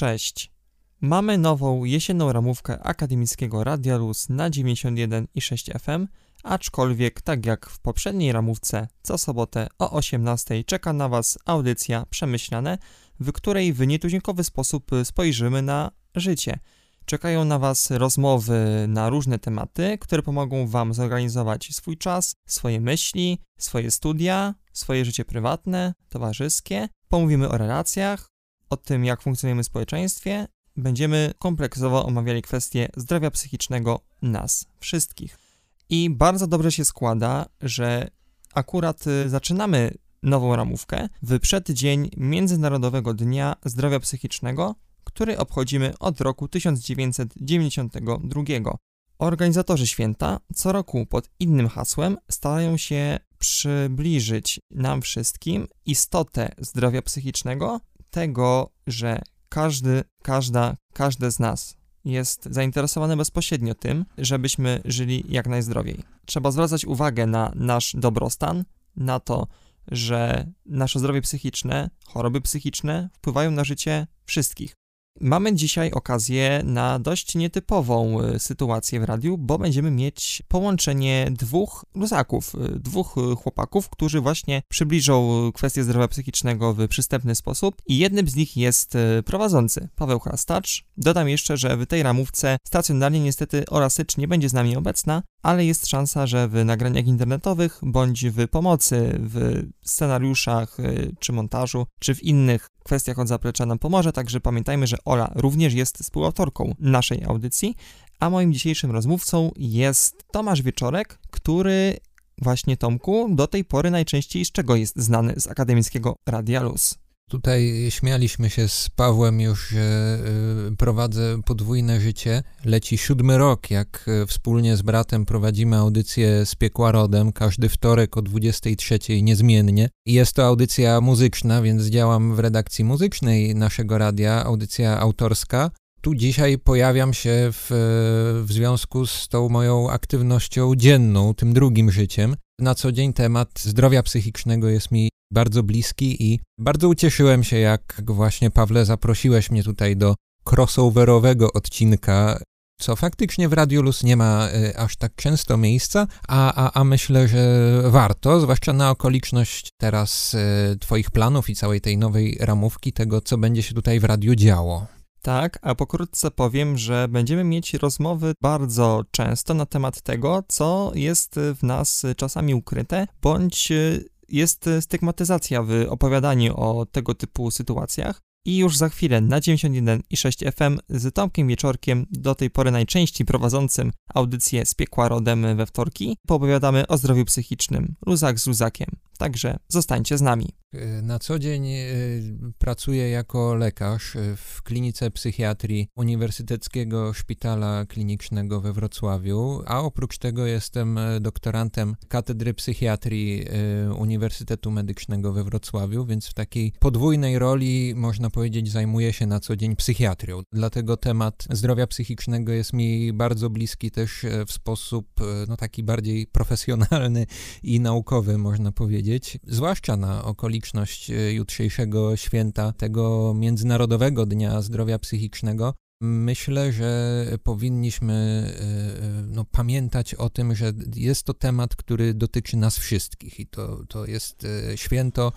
Cześć. Mamy nową jesienną ramówkę akademickiego Radia Luz na 91,6 FM, aczkolwiek tak jak w poprzedniej ramówce, co sobotę o 18 czeka na Was audycja Przemyślane, w której w nietuzinkowy sposób spojrzymy na życie. Czekają na Was rozmowy na różne tematy, które pomogą Wam zorganizować swój czas, swoje myśli, swoje studia, swoje życie prywatne, towarzyskie. Pomówimy o relacjach, o tym, jak funkcjonujemy w społeczeństwie. Będziemy kompleksowo omawiali kwestie zdrowia psychicznego nas wszystkich. I bardzo dobrze się składa, że akurat y, zaczynamy nową ramówkę w przeddzień Międzynarodowego Dnia Zdrowia Psychicznego, który obchodzimy od roku 1992. Organizatorzy święta co roku pod innym hasłem starają się przybliżyć nam wszystkim istotę zdrowia psychicznego, tego, że każdy, każda, każde z nas jest zainteresowane bezpośrednio tym, żebyśmy żyli jak najzdrowiej. Trzeba zwracać uwagę na nasz dobrostan, na to, że nasze zdrowie psychiczne, choroby psychiczne wpływają na życie wszystkich. Mamy dzisiaj okazję na dość nietypową y, sytuację w radiu, bo będziemy mieć połączenie dwóch luzaków, y, dwóch y, chłopaków, którzy właśnie przybliżą kwestię zdrowia psychicznego w przystępny sposób i jednym z nich jest prowadzący, Paweł Chrastacz. Dodam jeszcze, że w tej ramówce stacjonarnie niestety Orasycz nie będzie z nami obecna, ale jest szansa, że w nagraniach internetowych bądź w pomocy, w scenariuszach, czy montażu, czy w innych kwestiach od zaplecza nam pomoże, także pamiętajmy, że Ola również jest współautorką naszej audycji, a moim dzisiejszym rozmówcą jest Tomasz Wieczorek, który właśnie Tomku do tej pory najczęściej z czego jest znany? Z akademickiego Radia Luz? Tutaj śmialiśmy się z Pawłem już, że y, prowadzę podwójne życie. Leci siódmy rok, jak y, wspólnie z bratem prowadzimy audycję z Piekła Rodem, każdy wtorek o 23 niezmiennie. Jest to audycja muzyczna, więc działam w redakcji muzycznej naszego radia, audycja autorska. Tu dzisiaj pojawiam się w, w związku z tą moją aktywnością dzienną, tym drugim życiem. Na co dzień temat zdrowia psychicznego jest mi bardzo bliski i bardzo ucieszyłem się, jak właśnie Pawle zaprosiłeś mnie tutaj do crossoverowego odcinka, co faktycznie w Radiolus nie ma y, aż tak często miejsca, a, a, a myślę, że warto, zwłaszcza na okoliczność teraz y, Twoich planów i całej tej nowej ramówki, tego co będzie się tutaj w radiu działo. Tak, a pokrótce powiem, że będziemy mieć rozmowy bardzo często na temat tego, co jest w nas czasami ukryte, bądź jest stygmatyzacja w opowiadaniu o tego typu sytuacjach. I już za chwilę na 91,6 FM z Tomkiem Wieczorkiem, do tej pory najczęściej prowadzącym audycję z piekła rodem we wtorki, poopowiadamy o zdrowiu psychicznym, luzak z luzakiem. Także zostańcie z nami. E, na co dzień e, pracuję jako lekarz e, w klinice psychiatrii Uniwersyteckiego Szpitala Klinicznego we Wrocławiu, a oprócz tego jestem doktorantem Katedry Psychiatrii Uniwersytetu Medycznego we Wrocławiu, więc w takiej podwójnej roli, można powiedzieć, zajmuję się na co dzień psychiatrią. Dlatego temat zdrowia psychicznego jest mi bardzo bliski też w sposób no, taki bardziej profesjonalny i naukowy, można powiedzieć, zwłaszcza na okoliczność okoliczność e, jutrzejszego święta, tego Międzynarodowego Dnia Zdrowia Psychicznego, myślę, że powinniśmy e, e, no, pamiętać o tym, że jest to temat, który dotyczy nas wszystkich i to, to jest święto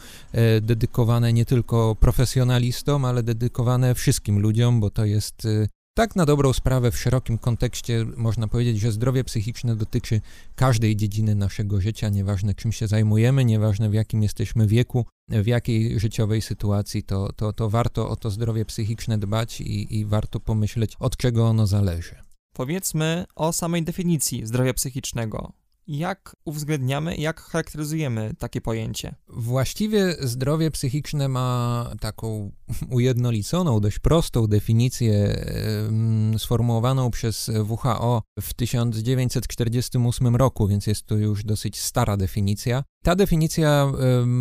dedykowane nie tylko profesjonalistom, ale dedykowane wszystkim ludziom, bo to jest tak na dobrą sprawę w szerokim kontekście można powiedzieć, że zdrowie psychiczne dotyczy każdej dziedziny naszego życia, nieważne czym się zajmujemy, nieważne w jakim jesteśmy wieku, w jakiej życiowej sytuacji, to, to, to warto o to zdrowie psychiczne dbać i, i warto pomyśleć, od czego ono zależy. Powiedzmy o samej definicji zdrowia psychicznego. Jak uwzględniamy, jak charakteryzujemy takie pojęcie? Właściwie zdrowie psychiczne ma taką ujednoliconą, dość prostą definicję sformułowaną przez WHO w 1948 roku, więc jest to już dosyć stara definicja. Ta definicja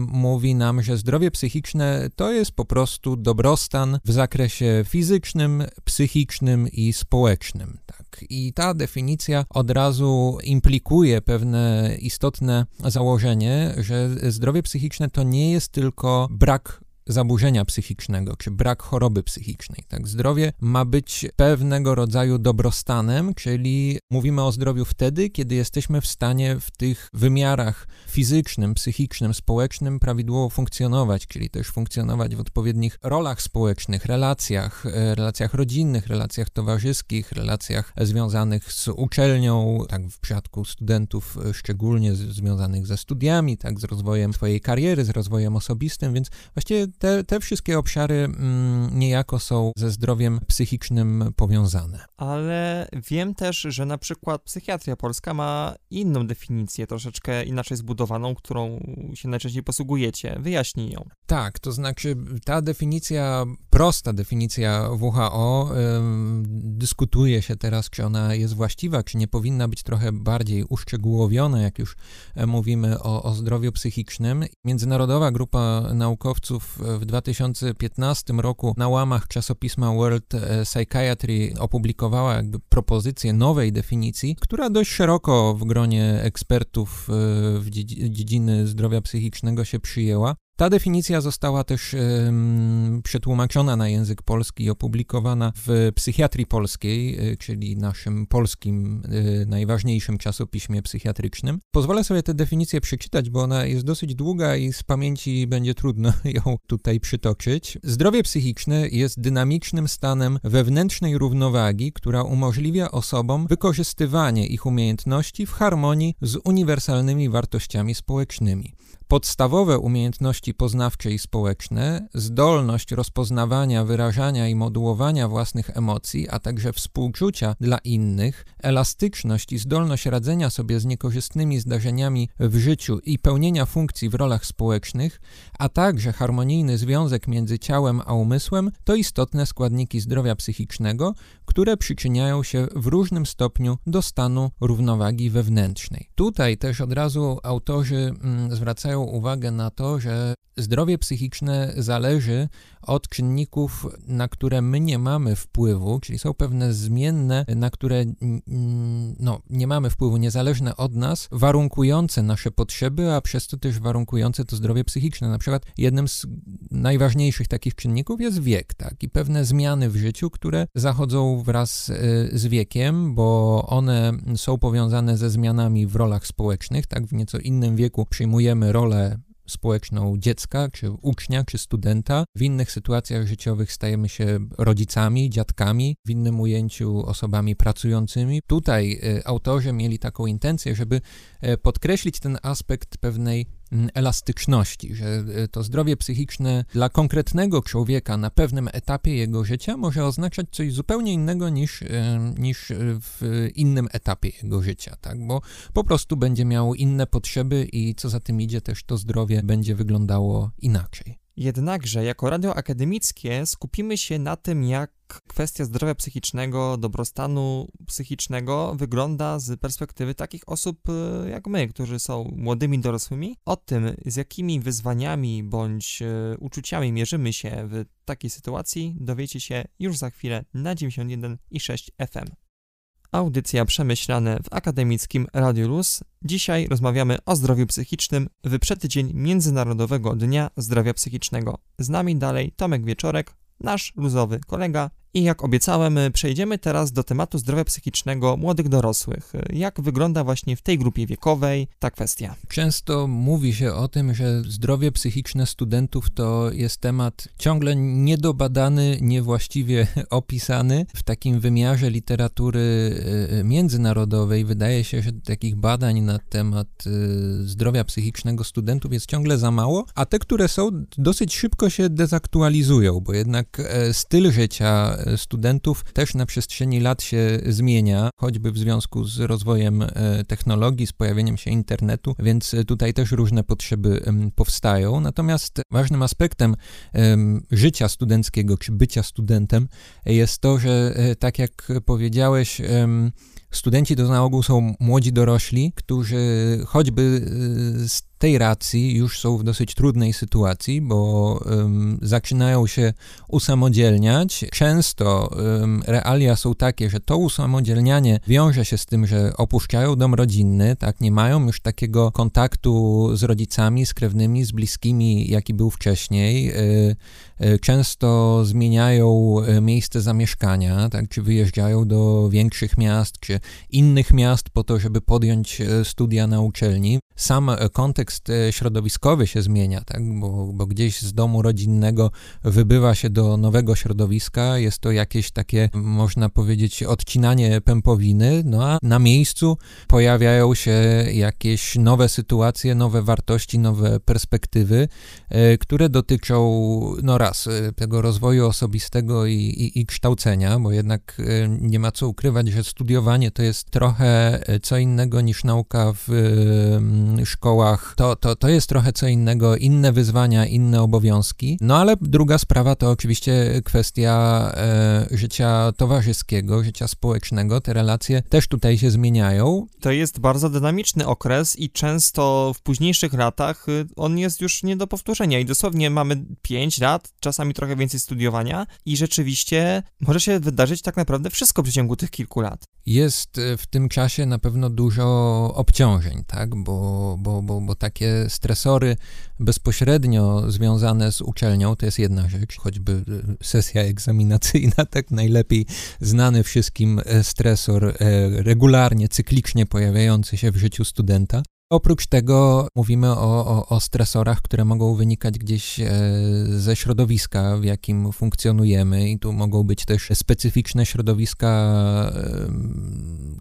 mówi nam, że zdrowie psychiczne to jest po prostu dobrostan w zakresie fizycznym, psychicznym i społecznym. Tak? I ta definicja od razu implikuje pewne istotne założenie, że zdrowie psychiczne to nie jest tylko brak zaburzenia psychicznego, czy brak choroby psychicznej. Tak, zdrowie ma być pewnego rodzaju dobrostanem, czyli mówimy o zdrowiu wtedy, kiedy jesteśmy w stanie w tych wymiarach fizycznym, psychicznym, społecznym prawidłowo funkcjonować, czyli też funkcjonować w odpowiednich rolach społecznych, relacjach, e, relacjach rodzinnych, relacjach towarzyskich, relacjach związanych z uczelnią, tak w przypadku studentów e, szczególnie związanych ze studiami, tak z rozwojem swojej kariery, z rozwojem osobistym, więc właściwie te, te wszystkie obszary mm, niejako są ze zdrowiem psychicznym powiązane. Ale wiem też, że na przykład psychiatria polska ma inną definicję, troszeczkę inaczej zbudowaną, którą się najczęściej posługujecie. Wyjaśnij ją. Tak, to znaczy ta definicja, prosta definicja WHO, dyskutuje się teraz, czy ona jest właściwa, czy nie powinna być trochę bardziej uszczegółowiona, jak już e, mówimy o, o zdrowiu psychicznym. Międzynarodowa grupa naukowców w 2015 roku na łamach czasopisma World e, Psychiatry opublikowała jakby propozycję nowej definicji, która dość szeroko w gronie ekspertów e, w dziedziny zdrowia psychicznego się przyjęła. Ta definicja została też um, przetłumaczona na język polski i opublikowana w Psychiatrii Polskiej, y, czyli naszym polskim y, najważniejszym czasopiśmie psychiatrycznym. Pozwolę sobie tę definicję przeczytać, bo ona jest dosyć długa i z pamięci będzie trudno ją tutaj przytoczyć. Zdrowie psychiczne jest dynamicznym stanem wewnętrznej równowagi, która umożliwia osobom wykorzystywanie ich umiejętności w harmonii z uniwersalnymi wartościami społecznymi. Podstawowe umiejętności poznawcze i społeczne, zdolność rozpoznawania, wyrażania i modułowania własnych emocji, a także współczucia dla innych, elastyczność i zdolność radzenia sobie z niekorzystnymi zdarzeniami w życiu i pełnienia funkcji w rolach społecznych, a także harmonijny związek między ciałem a umysłem to istotne składniki zdrowia psychicznego, które przyczyniają się w różnym stopniu do stanu równowagi wewnętrznej. Tutaj też od razu autorzy mm, zwracają uwagę na to, że zdrowie psychiczne zależy od czynników, na które my nie mamy wpływu, czyli są pewne zmienne, na które no, nie mamy wpływu, niezależne od nas, warunkujące nasze potrzeby, a przez to też warunkujące to zdrowie psychiczne. Na przykład jednym z najważniejszych takich czynników jest wiek, tak, i pewne zmiany w życiu, które zachodzą wraz y, z wiekiem, bo one są powiązane ze zmianami w rolach społecznych, tak, w nieco innym wieku przyjmujemy rolę społeczną dziecka, czy ucznia, czy studenta. W innych sytuacjach życiowych stajemy się rodzicami, dziadkami, w innym ujęciu osobami pracującymi. Tutaj y, autorzy mieli taką intencję, żeby y, podkreślić ten aspekt pewnej elastyczności, że e, to zdrowie psychiczne dla konkretnego człowieka na pewnym etapie jego życia może oznaczać coś zupełnie innego niż, e, niż w innym etapie jego życia, tak? bo po prostu będzie miał inne potrzeby i co za tym idzie, też to zdrowie będzie wyglądało inaczej. Jednakże, jako radio akademickie, skupimy się na tym, jak kwestia zdrowia psychicznego, dobrostanu psychicznego wygląda z perspektywy takich osób e, jak my, którzy są młodymi dorosłymi. O tym, z jakimi wyzwaniami bądź e, uczuciami mierzymy się w takiej sytuacji, dowiecie się już za chwilę na 91,6 FM. Audycja Przemyślane w akademickim Radio Luz. Dzisiaj rozmawiamy o zdrowiu psychicznym w przeddzień Międzynarodowego Dnia Zdrowia Psychicznego. Z nami dalej Tomek Wieczorek, nasz luzowy kolega i jak obiecałem, przejdziemy teraz do tematu zdrowia psychicznego młodych dorosłych. Jak wygląda właśnie w tej grupie wiekowej ta kwestia? Często mówi się o tym, że zdrowie psychiczne studentów to jest temat ciągle niedobadany, niewłaściwie opisany. W takim wymiarze literatury y, międzynarodowej wydaje się, że takich badań na temat y, zdrowia psychicznego studentów jest ciągle za mało, a te, które są, dosyć szybko się dezaktualizują, bo jednak e, styl życia, studentów też na przestrzeni lat się zmienia, choćby w związku z rozwojem e, technologii, z pojawieniem się internetu, więc tutaj też różne potrzeby powstają. Natomiast ważnym aspektem życia studenckiego czy bycia studentem jest to, że e, tak jak powiedziałeś, Studenci to na ogół są młodzi dorośli, którzy choćby z tej racji już są w dosyć trudnej sytuacji, bo um, zaczynają się usamodzielniać. Często um, realia są takie, że to usamodzielnianie wiąże się z tym, że opuszczają dom rodzinny, tak, nie mają już takiego kontaktu z rodzicami, z krewnymi, z bliskimi, jaki był wcześniej. Y, y, często zmieniają y, miejsce zamieszkania, tak, czy wyjeżdżają do większych miast, czy innych miast po to, żeby podjąć studia na uczelni. Sam kontekst kontekst e, środowiskowy się zmienia, tak? bo, bo gdzieś z domu rodzinnego wybywa się do nowego środowiska, jest to jakieś takie, można powiedzieć, odcinanie pępowiny, no a na miejscu pojawiają się jakieś nowe sytuacje, nowe wartości, nowe perspektywy, e, które dotyczą, no raz, e, tego rozwoju osobistego i, i, i kształcenia, bo jednak nie ma co ukrywać, że studiowanie to jest trochę co innego niż nauka w szkołach to, to, to jest trochę co innego, inne wyzwania, inne obowiązki. No ale druga sprawa to oczywiście kwestia e, życia towarzyskiego, życia społecznego. Te relacje też tutaj się zmieniają. To jest bardzo dynamiczny okres i często w późniejszych latach y, on jest już nie do powtórzenia i dosłownie mamy 5 lat, czasami trochę więcej studiowania i rzeczywiście może się wydarzyć tak naprawdę wszystko w przeciągu tych kilku lat. Jest e, w tym czasie na pewno dużo obciążeń, tak, bo, bo, bo, bo takie stresory bezpośrednio związane z uczelnią to jest jedna rzecz, choćby e, sesja egzaminacyjna, tak najlepiej znany wszystkim e, stresor, regularnie, cyklicznie pojawiający się w życiu studenta. Oprócz tego mówimy o, o, o, stresorach, które mogą wynikać gdzieś e, ze środowiska, w jakim funkcjonujemy, i tu mogą być też specyficzne środowiska e,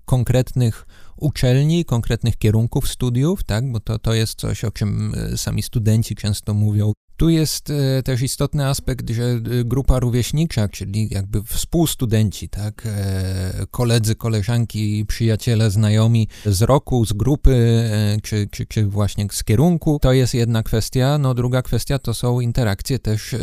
konkretnych uczelni, konkretnych kierunków studiów, tak? bo to, to jest coś, o czym e, sami studenci często mówią. Tu jest e, też istotny aspekt, że e, grupa rówieśnicza, czyli jakby współstudenci, tak, e, koledzy, koleżanki, przyjaciele, znajomi z roku, z grupy, czy, czy, czy właśnie z kierunku, to jest jedna kwestia. No druga kwestia to są interakcje też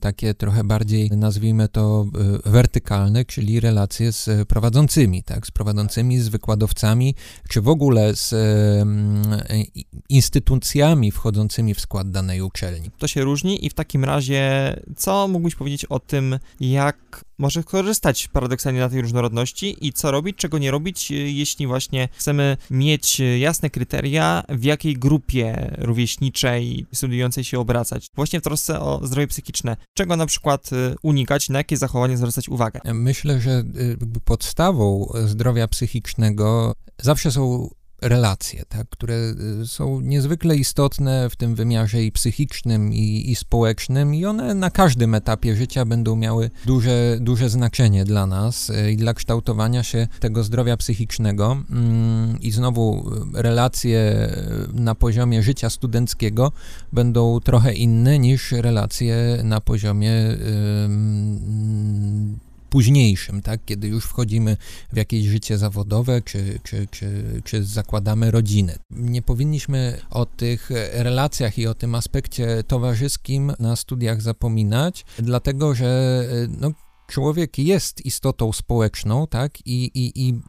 takie trochę bardziej, nazwijmy to, wertykalne, czyli relacje z prowadzącymi, tak, z prowadzącymi, z wykładowcami, czy w ogóle z instytucjami wchodzącymi w skład danej uczelni. To się różni i w takim razie co mógłbyś powiedzieć o tym, jak może korzystać paradoksalnie na tej różnorodności i co robić, czego nie robić, jeśli właśnie chcemy mieć jasne kryteria, w jakiej grupie rówieśniczej studiującej się obracać. Właśnie w trosce o zdrowie psychiczne. Czego na przykład y, unikać, na jakie zachowania zwracać uwagę? Myślę, że y, podstawą zdrowia psychicznego zawsze są relacje, tak, które y, są niezwykle istotne w tym wymiarze i psychicznym, i, i społecznym, i one na każdym etapie życia będą miały duże, duże znaczenie dla nas y, i dla kształtowania się tego zdrowia psychicznego. Mm, I znowu y, relacje na poziomie życia studenckiego będą trochę inne niż relacje na poziomie późniejszym, tak, kiedy już wchodzimy w jakieś życie zawodowe, czy, czy, czy, czy zakładamy rodzinę. Nie powinniśmy o tych relacjach i o tym aspekcie towarzyskim na studiach zapominać, dlatego że no, człowiek jest istotą społeczną, tak, i, i, i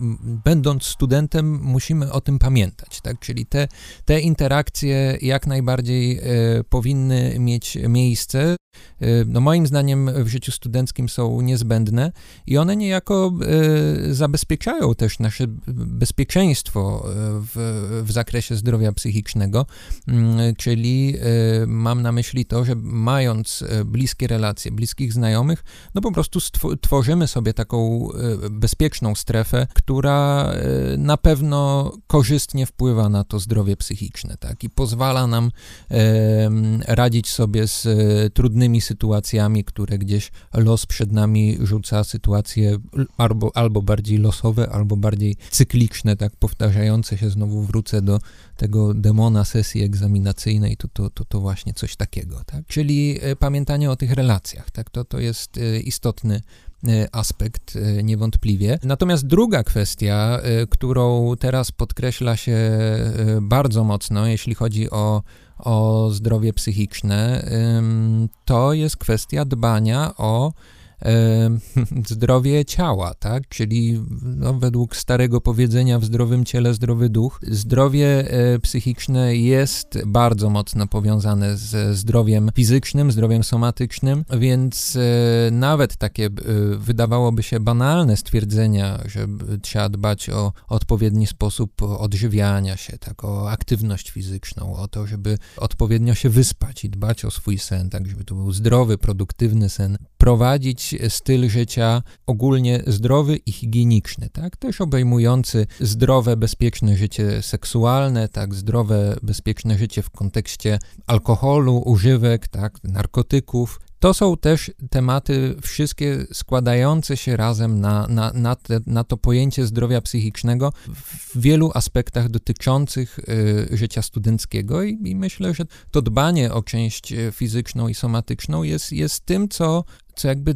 będąc studentem musimy o tym pamiętać, tak, czyli te, te interakcje jak najbardziej e, powinny mieć miejsce. E, no moim zdaniem w życiu studenckim są niezbędne i one niejako e, zabezpieczają też nasze bezpieczeństwo e, w, w zakresie zdrowia psychicznego, mm, czyli e, mam na myśli to, że mając e, bliskie relacje, bliskich znajomych, no po prostu tworzymy sobie taką e, bezpieczną strefę, która e, na pewno korzystnie wpływa na to zdrowie psychiczne, tak? I pozwala nam radzić sobie z e, trudnymi sytuacjami, które gdzieś los przed nami rzuca, sytuacje albo, albo bardziej losowe, albo bardziej cykliczne, tak powtarzające się. Znowu wrócę do tego demona sesji egzaminacyjnej, to, to, to, to właśnie coś takiego, tak? Czyli pamiętanie o tych relacjach, tak? To, to jest istotny E, aspekt e, niewątpliwie. Natomiast druga kwestia, e, którą teraz podkreśla się bardzo mocno, jeśli chodzi o, o zdrowie psychiczne, to jest kwestia dbania o zdrowie ciała, tak? Czyli no, według starego powiedzenia w zdrowym ciele zdrowy duch. Zdrowie e, psychiczne jest bardzo mocno powiązane ze zdrowiem fizycznym, zdrowiem somatycznym, więc e, nawet takie e, wydawałoby się banalne stwierdzenia, że trzeba dbać o odpowiedni sposób odżywiania się, tak, o aktywność fizyczną, o to, żeby odpowiednio się wyspać i dbać o swój sen, tak, żeby to był zdrowy, produktywny sen, prowadzić styl życia ogólnie zdrowy i higieniczny, tak, też obejmujący zdrowe, bezpieczne życie seksualne, tak, zdrowe, bezpieczne życie w kontekście alkoholu, używek, tak, narkotyków, to są też tematy wszystkie składające się razem na, na, na, te, na to pojęcie zdrowia psychicznego w wielu aspektach dotyczących y, życia studenckiego I, i, myślę, że to dbanie o część fizyczną i somatyczną jest, jest tym, co, co jakby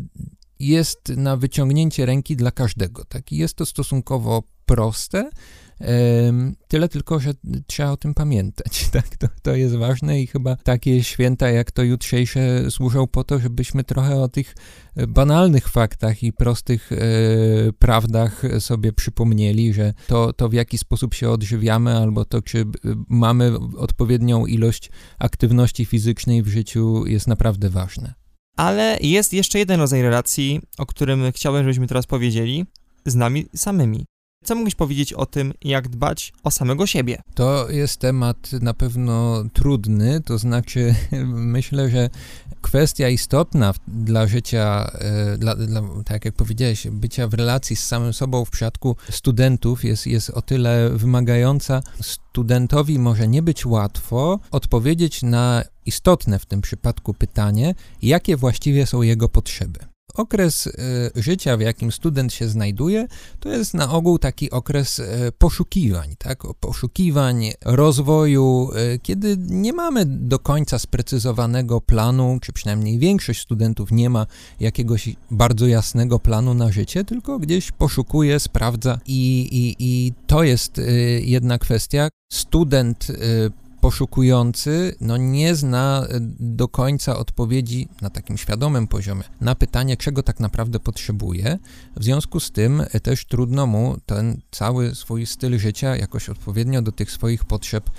jest na wyciągnięcie ręki dla każdego. Tak? Jest to stosunkowo proste, Tyle tylko, że trzeba o tym pamiętać, tak? To, to jest ważne i chyba takie święta jak to jutrzejsze służą po to, żebyśmy trochę o tych banalnych faktach i prostych e, prawdach sobie przypomnieli, że to, to w jaki sposób się odżywiamy, albo to, czy mamy odpowiednią ilość aktywności fizycznej w życiu jest naprawdę ważne. Ale jest jeszcze jeden rodzaj relacji, o którym chciałbym, żebyśmy teraz powiedzieli, z nami samymi. Co mógłbyś powiedzieć o tym, jak dbać o samego siebie? To jest temat na pewno trudny, to znaczy myślę, że kwestia istotna dla życia, e, dla, dla, tak jak powiedziałeś, bycia w relacji z samym sobą w przypadku studentów jest, jest o tyle wymagająca. Studentowi może nie być łatwo odpowiedzieć na istotne w tym przypadku pytanie, jakie właściwie są jego potrzeby. Okres e, życia, w jakim student się znajduje, to jest na ogół taki okres e, poszukiwań, tak? poszukiwań, rozwoju, e, kiedy nie mamy do końca sprecyzowanego planu, czy przynajmniej większość studentów nie ma jakiegoś bardzo jasnego planu na życie, tylko gdzieś poszukuje, sprawdza i, i, i to jest jedna kwestia. Student poszukujący no, nie zna e, do końca odpowiedzi na takim świadomym poziomie na pytanie, czego tak naprawdę potrzebuje. W związku z tym e, też trudno mu ten cały swój styl życia jakoś odpowiednio do tych swoich potrzeb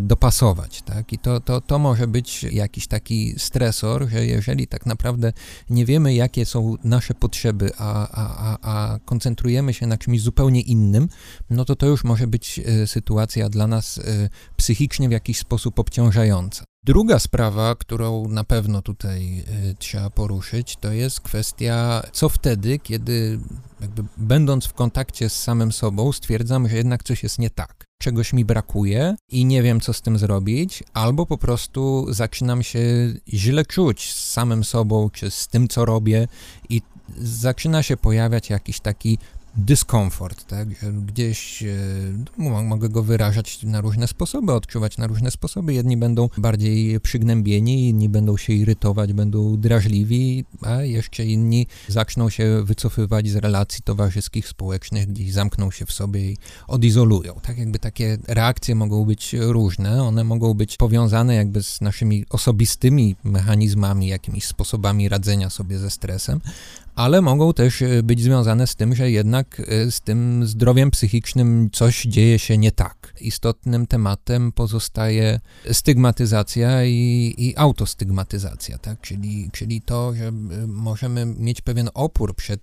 dopasować, tak? I to, to, to może być jakiś taki stresor, że jeżeli tak naprawdę nie wiemy, jakie są nasze potrzeby, a, a, a, a koncentrujemy się na czymś zupełnie innym, no to to już może być e, sytuacja dla nas e, psychicznie w jakiś sposób obciążająca. Druga sprawa, którą na pewno tutaj y, trzeba poruszyć, to jest kwestia, co wtedy, kiedy jakby będąc w kontakcie z samym sobą, stwierdzam, że jednak coś jest nie tak. Czegoś mi brakuje i nie wiem, co z tym zrobić, albo po prostu zaczynam się źle czuć z samym sobą, czy z tym, co robię, i zaczyna się pojawiać jakiś taki dyskomfort, tak? Gdzieś e, mogę go wyrażać na różne sposoby, odczuwać na różne sposoby. Jedni będą bardziej przygnębieni, inni będą się irytować, będą drażliwi, a jeszcze inni zaczną się wycofywać z relacji towarzyskich, społecznych, gdzieś zamkną się w sobie i odizolują. Tak jakby takie reakcje mogą być różne, one mogą być powiązane jakby z naszymi osobistymi mechanizmami, jakimiś sposobami radzenia sobie ze stresem, ale mogą też e, być związane z tym, że jednak e, z tym zdrowiem psychicznym coś dzieje się nie tak. Istotnym tematem pozostaje stygmatyzacja i, i autostygmatyzacja, tak? czyli, czyli to, że e, możemy mieć pewien opór przed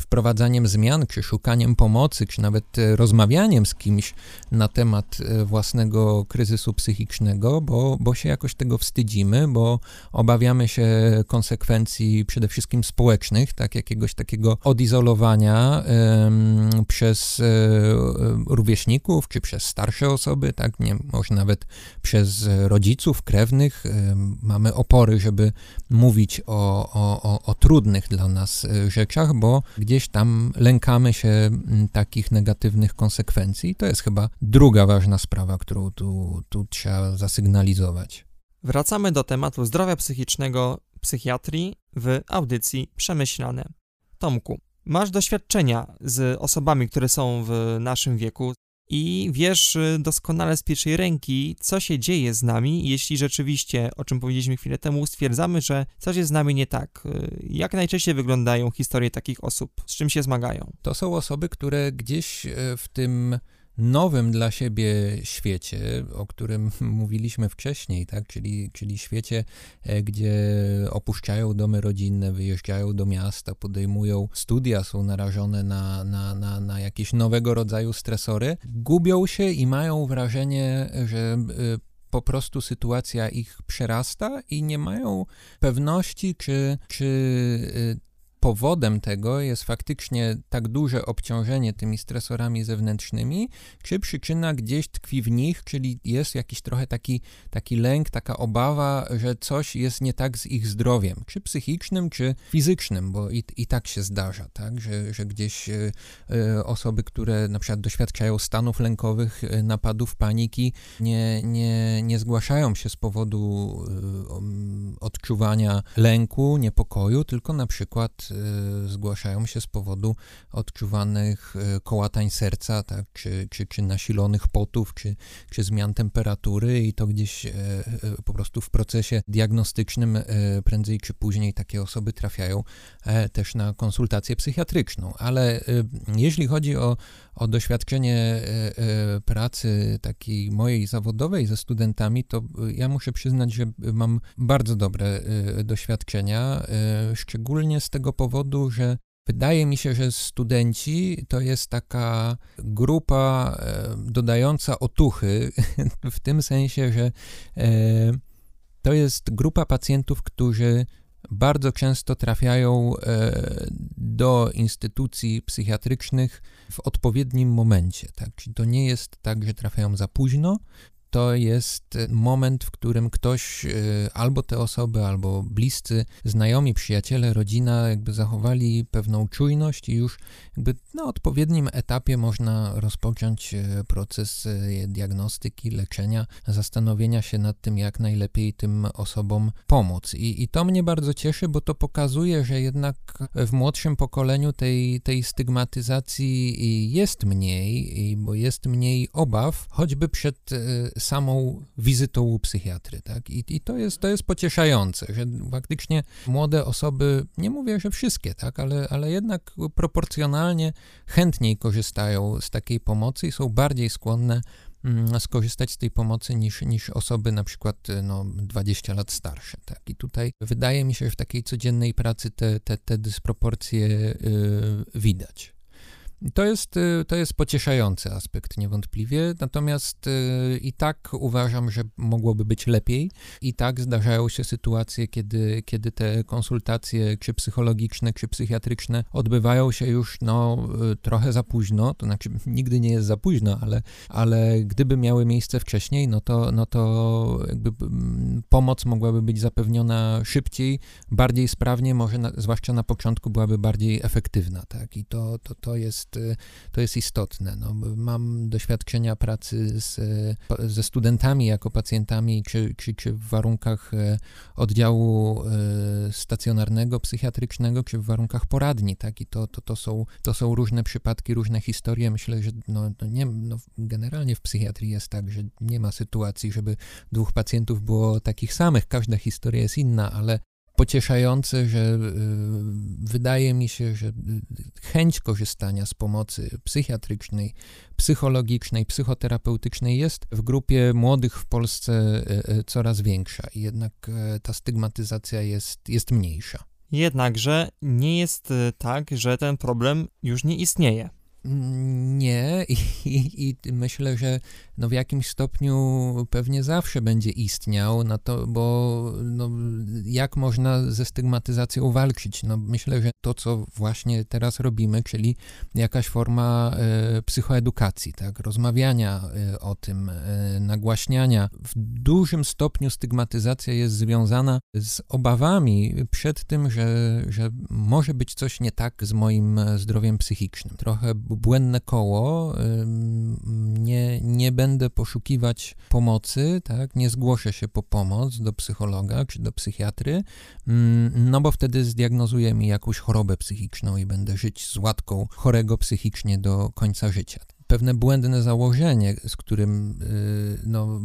wprowadzaniem zmian, czy szukaniem pomocy, czy nawet rozmawianiem z kimś na temat własnego kryzysu psychicznego, bo, bo się jakoś tego wstydzimy, bo obawiamy się konsekwencji przede wszystkim społecznych, tak, jakiegoś takiego odizolowania um, przez um, rówieśników, czy przez starsze osoby, tak, nie, może nawet przez rodziców, krewnych. Um, mamy opory, żeby mówić o, o, o, o trudnych dla nas e, rzeczach, bo gdzieś tam lękamy się takich negatywnych konsekwencji. To jest chyba druga ważna sprawa, którą tu, tu trzeba zasygnalizować. Wracamy do tematu zdrowia psychicznego psychiatrii w audycji Przemyślane. Tomku, masz doświadczenia z osobami, które są w naszym wieku. i wiesz y, doskonale z pierwszej ręki, co się dzieje z nami, jeśli rzeczywiście, o czym powiedzieliśmy chwilę temu, stwierdzamy, że coś jest z nami nie tak. Y, jak najczęściej wyglądają historie takich osób? Z czym się zmagają? To są osoby, które gdzieś e, w tym nowym dla siebie świecie, o którym mówiliśmy wcześniej, tak? czyli, czyli świecie, e, gdzie opuszczają domy rodzinne, wyjeżdżają do miasta, podejmują studia, są narażone na, na, na, na jakieś nowego rodzaju stresory, gubią się i mają wrażenie, że e, po prostu sytuacja ich przerasta i nie mają pewności, czy, czy e, powodem tego jest faktycznie tak duże obciążenie tymi stresorami zewnętrznymi, czy przyczyna gdzieś tkwi w nich, czyli jest jakiś trochę taki, taki lęk, taka obawa, że coś jest nie tak z ich zdrowiem, czy psychicznym, czy fizycznym, bo i, i tak się zdarza, tak, że, że gdzieś y, y, osoby, które na przykład doświadczają stanów lękowych, y, napadów paniki, nie, nie, nie zgłaszają się z powodu odczuwania lęku, niepokoju, tylko na przykład zgłaszają się z powodu odczuwanych y, kołatań serca, tak, czy, czy, czy nasilonych potów, czy, czy zmian temperatury i to gdzieś y, po prostu w procesie diagnostycznym prędzej czy później takie osoby trafiają e, też na konsultację psychiatryczną. Ale jeśli chodzi o, o doświadczenie pracy takiej mojej zawodowej ze studentami, to ja muszę przyznać, że mam bardzo dobre doświadczenia, szczególnie z tego powodu, powodu, że wydaje mi się, że studenci to jest taka grupa e, dodająca otuchy, w tym sensie, że e, to jest grupa pacjentów, którzy bardzo często trafiają e, do instytucji psychiatrycznych w odpowiednim momencie. Tak? Czyli to nie jest tak, że trafiają za późno, to jest moment, w którym ktoś, y, albo te osoby, albo bliscy, znajomi, przyjaciele, rodzina, jakby zachowali pewną czujność i już jakby na odpowiednim etapie można rozpocząć y, proces diagnostyki, leczenia, zastanowienia się nad tym, jak najlepiej tym osobom pomóc. I, i to mnie bardzo cieszy, bo to pokazuje, że jednak w młodszym pokoleniu tej, tej stygmatyzacji jest mniej, bo jest mniej obaw, choćby przed samą wizytą u psychiatry, tak? I, i to, jest, to jest pocieszające, że faktycznie młode osoby, nie mówię, że wszystkie, tak? Ale, ale jednak proporcjonalnie chętniej korzystają z takiej pomocy i są bardziej skłonne mm, skorzystać z tej pomocy niż, niż osoby na przykład no, 20 lat starsze. Tak? I tutaj wydaje mi się, że w takiej codziennej pracy te, te, te dysproporcje yy, widać. To jest, y, to jest pocieszający aspekt niewątpliwie, natomiast y, i tak uważam, że mogłoby być lepiej. I tak zdarzają się sytuacje, kiedy, kiedy te konsultacje, czy psychologiczne, czy psychiatryczne, odbywają się już no, y, trochę za późno. To znaczy, nigdy nie jest za późno, ale, ale gdyby miały miejsce wcześniej, no to, no to jakby mm, pomoc mogłaby być zapewniona szybciej, bardziej sprawnie, może na, zwłaszcza na początku byłaby bardziej efektywna. Tak? I to, to, to jest jest, y, to jest istotne. No, mam doświadczenia pracy z, ze studentami jako pacjentami, czy, czy, czy w warunkach e, oddziału stacjonarnego, psychiatrycznego, czy w warunkach poradni, tak? I to, to, to, są, to są różne przypadki, różne historie. Myślę, że no, no nie, no, generalnie w psychiatrii jest tak, że nie ma sytuacji, żeby dwóch pacjentów było takich samych. Każda historia jest inna, ale pocieszające, że y, wydaje mi się, że y, chęć korzystania z pomocy psychiatrycznej, psychologicznej, psychoterapeutycznej jest w grupie młodych w Polsce y, coraz większa i jednak ta stygmatyzacja jest, jest mniejsza. Jednakże nie jest tak, że ten problem już nie istnieje. Nie, i, i, myślę, że no w jakimś stopniu pewnie zawsze będzie istniał, no to, bo no, jak można ze stygmatyzacją walczyć? No, myślę, że to, co właśnie teraz robimy, czyli jakaś forma e, psychoedukacji, tak, rozmawiania e, o tym, e, nagłaśniania. W dużym stopniu stygmatyzacja jest związana z obawami przed tym, że, że może być coś nie tak z moim zdrowiem psychicznym. Trochę błędne koło, nie, nie będę poszukiwać pomocy, tak, nie zgłoszę się po pomoc do psychologa czy do psychiatry, no bo wtedy zdiagnozuje mi jakąś chorobę psychiczną i będę żyć z łatką chorego psychicznie do końca życia pewne błędne założenie, z którym y, no,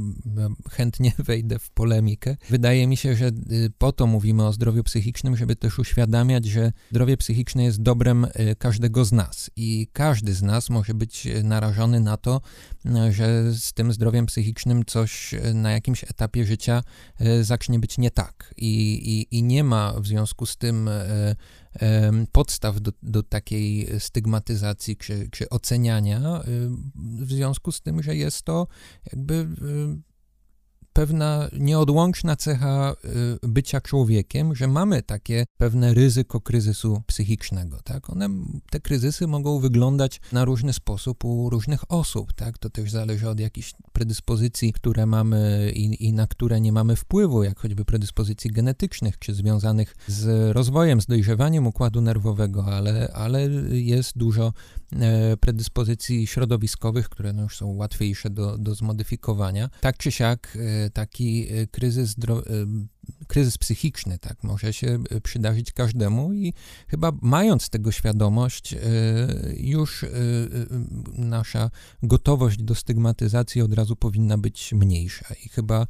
chętnie wejdę w polemikę. Wydaje mi się, że y, po to mówimy o zdrowiu psychicznym, żeby też uświadamiać, że zdrowie psychiczne jest dobrem y, każdego z nas i każdy z nas może być narażony na to, że z tym zdrowiem psychicznym coś na jakimś etapie życia zacznie być nie tak. I, i, i nie ma w związku z tym podstaw do, do takiej stygmatyzacji czy, czy oceniania, w związku z tym, że jest to jakby pewna nieodłączna cecha y, bycia człowiekiem, że mamy takie pewne ryzyko kryzysu psychicznego, tak? One, te kryzysy mogą wyglądać na różny sposób u różnych osób, tak? To też zależy od jakichś predyspozycji, które mamy i, i na które nie mamy wpływu, jak choćby predyspozycji genetycznych, czy związanych z rozwojem, z dojrzewaniem układu nerwowego, ale, ale jest dużo e, predyspozycji środowiskowych, które no już są łatwiejsze do, do zmodyfikowania. Tak czy siak e, taki e, kryzys, e, kryzys psychiczny, tak, może się e, przydarzyć każdemu i chyba mając tego świadomość, już nasza gotowość do stygmatyzacji od razu powinna być mniejsza i chyba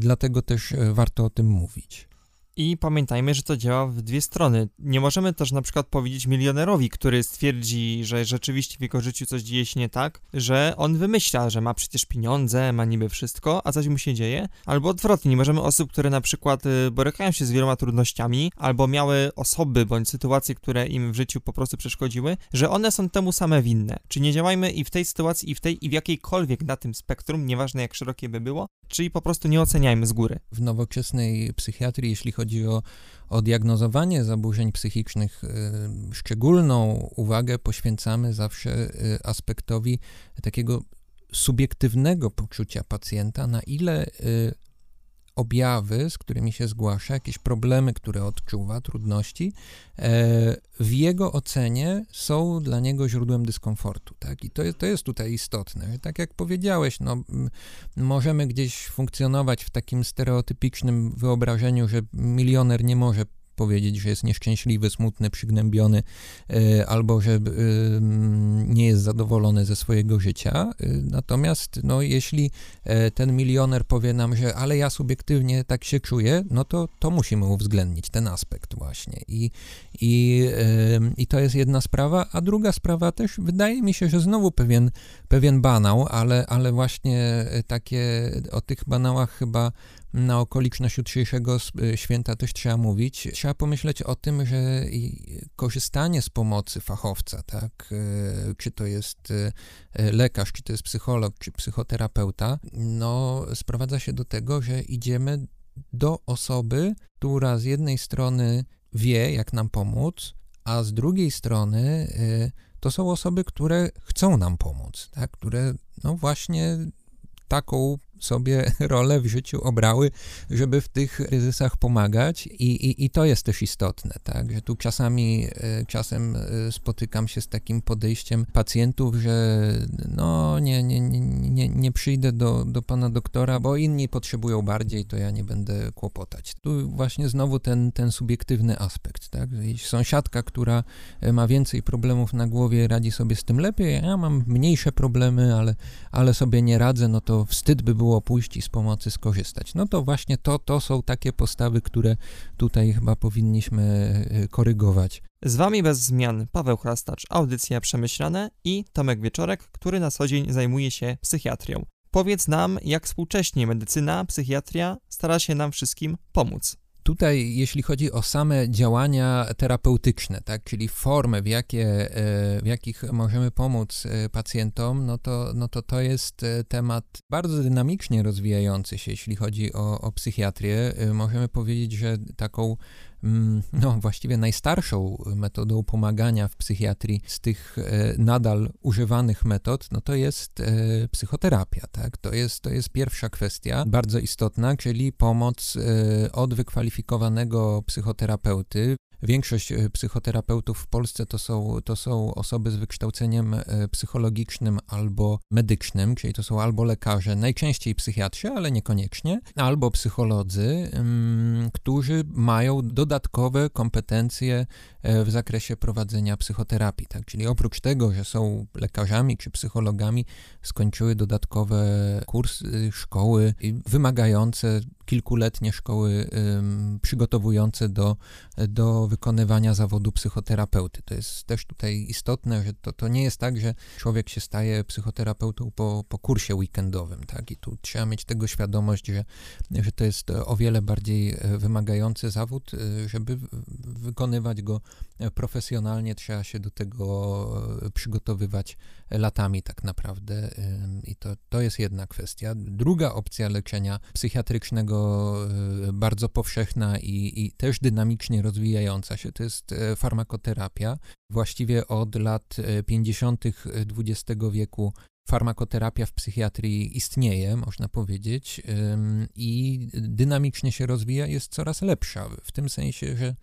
dlatego też warto o tym mówić. I pamiętajmy, że to działa w dwie strony. Nie możemy też na przykład powiedzieć milionerowi, który stwierdzi, że rzeczywiście w jego życiu coś dzieje się nie tak, że on wymyśla, że ma przecież pieniądze, ma niby wszystko, a coś mu się dzieje. Albo odwrotnie, nie możemy osób, które na przykład y, borykają się z wieloma trudnościami, albo miały osoby bądź sytuacje, które im w życiu po prostu przeszkodziły, że one są temu same winne. Czy nie działajmy i w tej sytuacji, i w tej, i w jakiejkolwiek na tym spektrum, nieważne jak szerokie by było, czyli po prostu nie oceniajmy z góry. W nowoczesnej psychiatrii, jeśli chodzi chodzi o, o diagnozowanie zaburzeń psychicznych, y, szczególną uwagę poświęcamy zawsze y, aspektowi takiego subiektywnego poczucia pacjenta, na ile y, objawy, z którymi się zgłasza, jakieś problemy, które odczuwa, trudności, e, w jego ocenie są dla niego źródłem dyskomfortu. Tak? I to jest, to jest tutaj istotne. Tak jak powiedziałeś, no, możemy gdzieś funkcjonować w takim stereotypicznym wyobrażeniu, że milioner nie może powiedzieć, że jest nieszczęśliwy, smutny, przygnębiony, e, albo że nie jest zadowolony ze swojego życia. E, natomiast no, jeśli e, ten milioner powie nam, że ale ja subiektywnie tak się czuję, no to, to musimy uwzględnić ten aspekt właśnie. I, i, I to jest jedna sprawa, a druga sprawa też wydaje mi się, że znowu pewien, pewien banał, ale, ale właśnie takie o tych banałach chyba na okoliczność jutrzejszego y, święta też trzeba mówić. Trzeba pomyśleć o tym, że korzystanie z pomocy fachowca, tak, y, czy to jest y, lekarz, czy to jest psycholog, czy psychoterapeuta, no, sprowadza się do tego, że idziemy do osoby, która z jednej strony wie, jak nam pomóc, a z drugiej strony to są osoby, które chcą nam pomóc, tak, które no właśnie taką sobie rolę w życiu obrały, żeby w tych kryzysach pomagać. I, i, i to jest też istotne, tak, że tu czasami, e, czasem e, spotykam się z takim podejściem pacjentów, że no nie, nie, nie, nie, przyjdę do, do pana doktora, bo inni potrzebują bardziej, to ja nie będę kłopotać. Tu właśnie znowu ten, ten subiektywny aspekt, tak, sąsiadka, która e, ma więcej problemów na głowie, radzi sobie z tym lepiej, ja mam mniejsze problemy, ale, ale sobie nie radzę, no to wstyd by było było pójść i z pomocy skorzystać. No to właśnie to, to są takie postawy, które tutaj chyba powinniśmy e, korygować. Z Wami bez zmian Paweł Chrastacz, audycja Przemyślane i Tomek Wieczorek, który na co dzień zajmuje się psychiatrią. Powiedz nam, jak współcześnie medycyna, psychiatria stara się nam wszystkim pomóc. Tutaj, jeśli chodzi o same działania terapeutyczne, tak, czyli formy, w, jakie, e, w jakich możemy pomóc e, pacjentom, no to, no to to jest e, temat bardzo dynamicznie rozwijający się, jeśli chodzi o, o psychiatrię. Możemy powiedzieć, że taką no, właściwie najstarszą metodą pomagania w psychiatrii z tych e, nadal używanych metod, no to jest e, psychoterapia, tak? To jest, to jest pierwsza kwestia, bardzo istotna, czyli pomoc e, od wykwalifikowanego psychoterapeuty. Większość psychoterapeutów w Polsce to są, to są osoby z wykształceniem psychologicznym albo medycznym, czyli to są albo lekarze, najczęściej psychiatrzy, ale niekoniecznie, albo psycholodzy, mm, którzy mają dodatkowe kompetencje w zakresie prowadzenia psychoterapii. Tak? Czyli oprócz tego, że są lekarzami czy psychologami, skończyły dodatkowe kursy, szkoły wymagające kilkuletnie szkoły przygotowujące do, do wykonywania zawodu psychoterapeuty. To jest też tutaj istotne, że to, to nie jest tak, że człowiek się staje psychoterapeutą po, po kursie weekendowym, tak? I tu trzeba mieć tego świadomość, że, że to jest o wiele bardziej e, wymagający zawód, e, żeby wykonywać go profesjonalnie, trzeba się do tego e, przygotowywać latami tak naprawdę i to, to jest jedna kwestia. Druga opcja leczenia psychiatrycznego E, bardzo powszechna i, i też dynamicznie rozwijająca się, to jest e, farmakoterapia. Właściwie od lat 50. XX wieku farmakoterapia w psychiatrii istnieje, można powiedzieć, i dynamicznie się rozwija, jest coraz lepsza. W tym sensie, że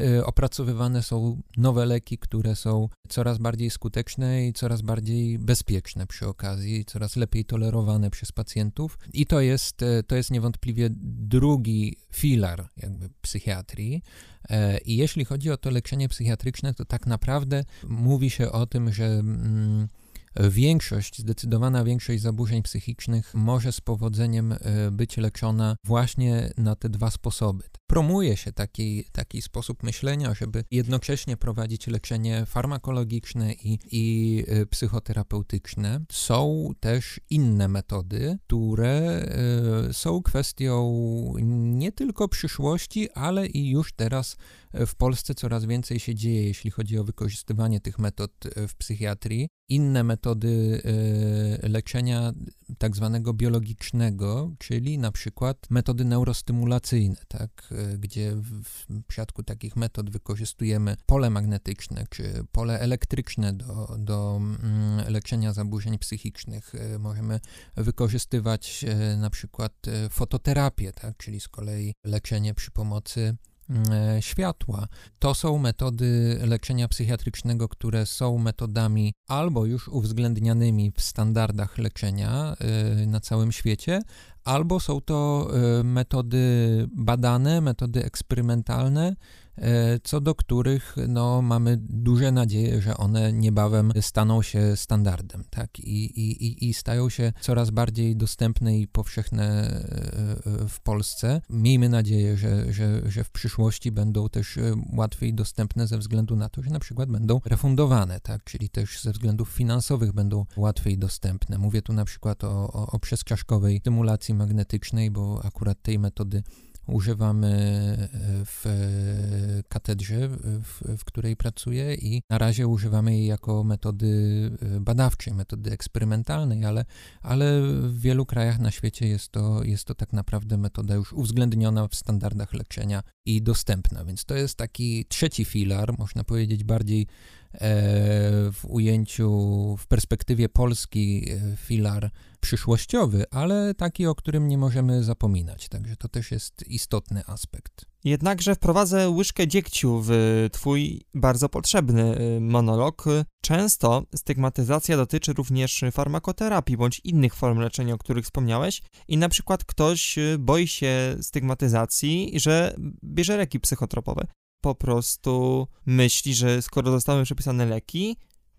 e, opracowywane są nowe leki, które są coraz bardziej skuteczne i coraz bardziej bezpieczne przy okazji, coraz lepiej tolerowane przez pacjentów. I to jest, e, to jest niewątpliwie drugi filar jakby psychiatrii. E, I jeśli chodzi o to leczenie psychiatryczne, to tak naprawdę mówi się o tym, że. Mm, Większość, zdecydowana większość zaburzeń psychicznych może z powodzeniem e, być leczona właśnie na te dwa sposoby. Promuje się taki, taki sposób myślenia, żeby jednocześnie prowadzić leczenie farmakologiczne i, i e, psychoterapeutyczne. Są też inne metody, które e, są kwestią nie tylko przyszłości, ale i już teraz w Polsce coraz więcej się dzieje, jeśli chodzi o wykorzystywanie tych metod w psychiatrii. Inne metody leczenia tak zwanego biologicznego, czyli na przykład metody neurostymulacyjne, tak, gdzie w przypadku takich metod wykorzystujemy pole magnetyczne czy pole elektryczne do, do mm, leczenia zaburzeń psychicznych. E, możemy wykorzystywać na przykład fototerapię, tak, czyli z kolei leczenie przy pomocy E, światła. To są metody leczenia psychiatrycznego, które są metodami albo już uwzględnianymi w standardach leczenia e, na całym świecie, albo są to e, metody badane, metody eksperymentalne, E, co do których no, mamy duże nadzieje, że one niebawem staną się standardem tak? I, i, i stają się coraz bardziej dostępne i powszechne e, e, w Polsce. Miejmy nadzieję, że, że, że w przyszłości będą też łatwiej dostępne ze względu na to, że na przykład będą refundowane, tak? czyli też ze względów finansowych będą łatwiej dostępne. Mówię tu na przykład o, o, o stymulacji magnetycznej, bo akurat tej metody używamy e, w katedrze, w, w, której pracuję i na razie używamy jej jako metody e, badawczej, metody eksperymentalnej, ale, ale w wielu krajach na świecie jest to, jest to tak naprawdę metoda już uwzględniona w standardach leczenia i dostępna, więc to jest taki trzeci filar, można powiedzieć bardziej E, w ujęciu, w perspektywie Polski e, filar przyszłościowy, ale taki, o którym nie możemy zapominać. Także to też jest istotny aspekt. Jednakże wprowadzę łyżkę dziegciu w Twój bardzo potrzebny e, monolog. Często stygmatyzacja dotyczy również farmakoterapii bądź innych form leczenia, o których wspomniałeś, i na przykład ktoś boi się stygmatyzacji, że bierze leki psychotropowe po prostu myśli, że skoro zostały przepisane leki,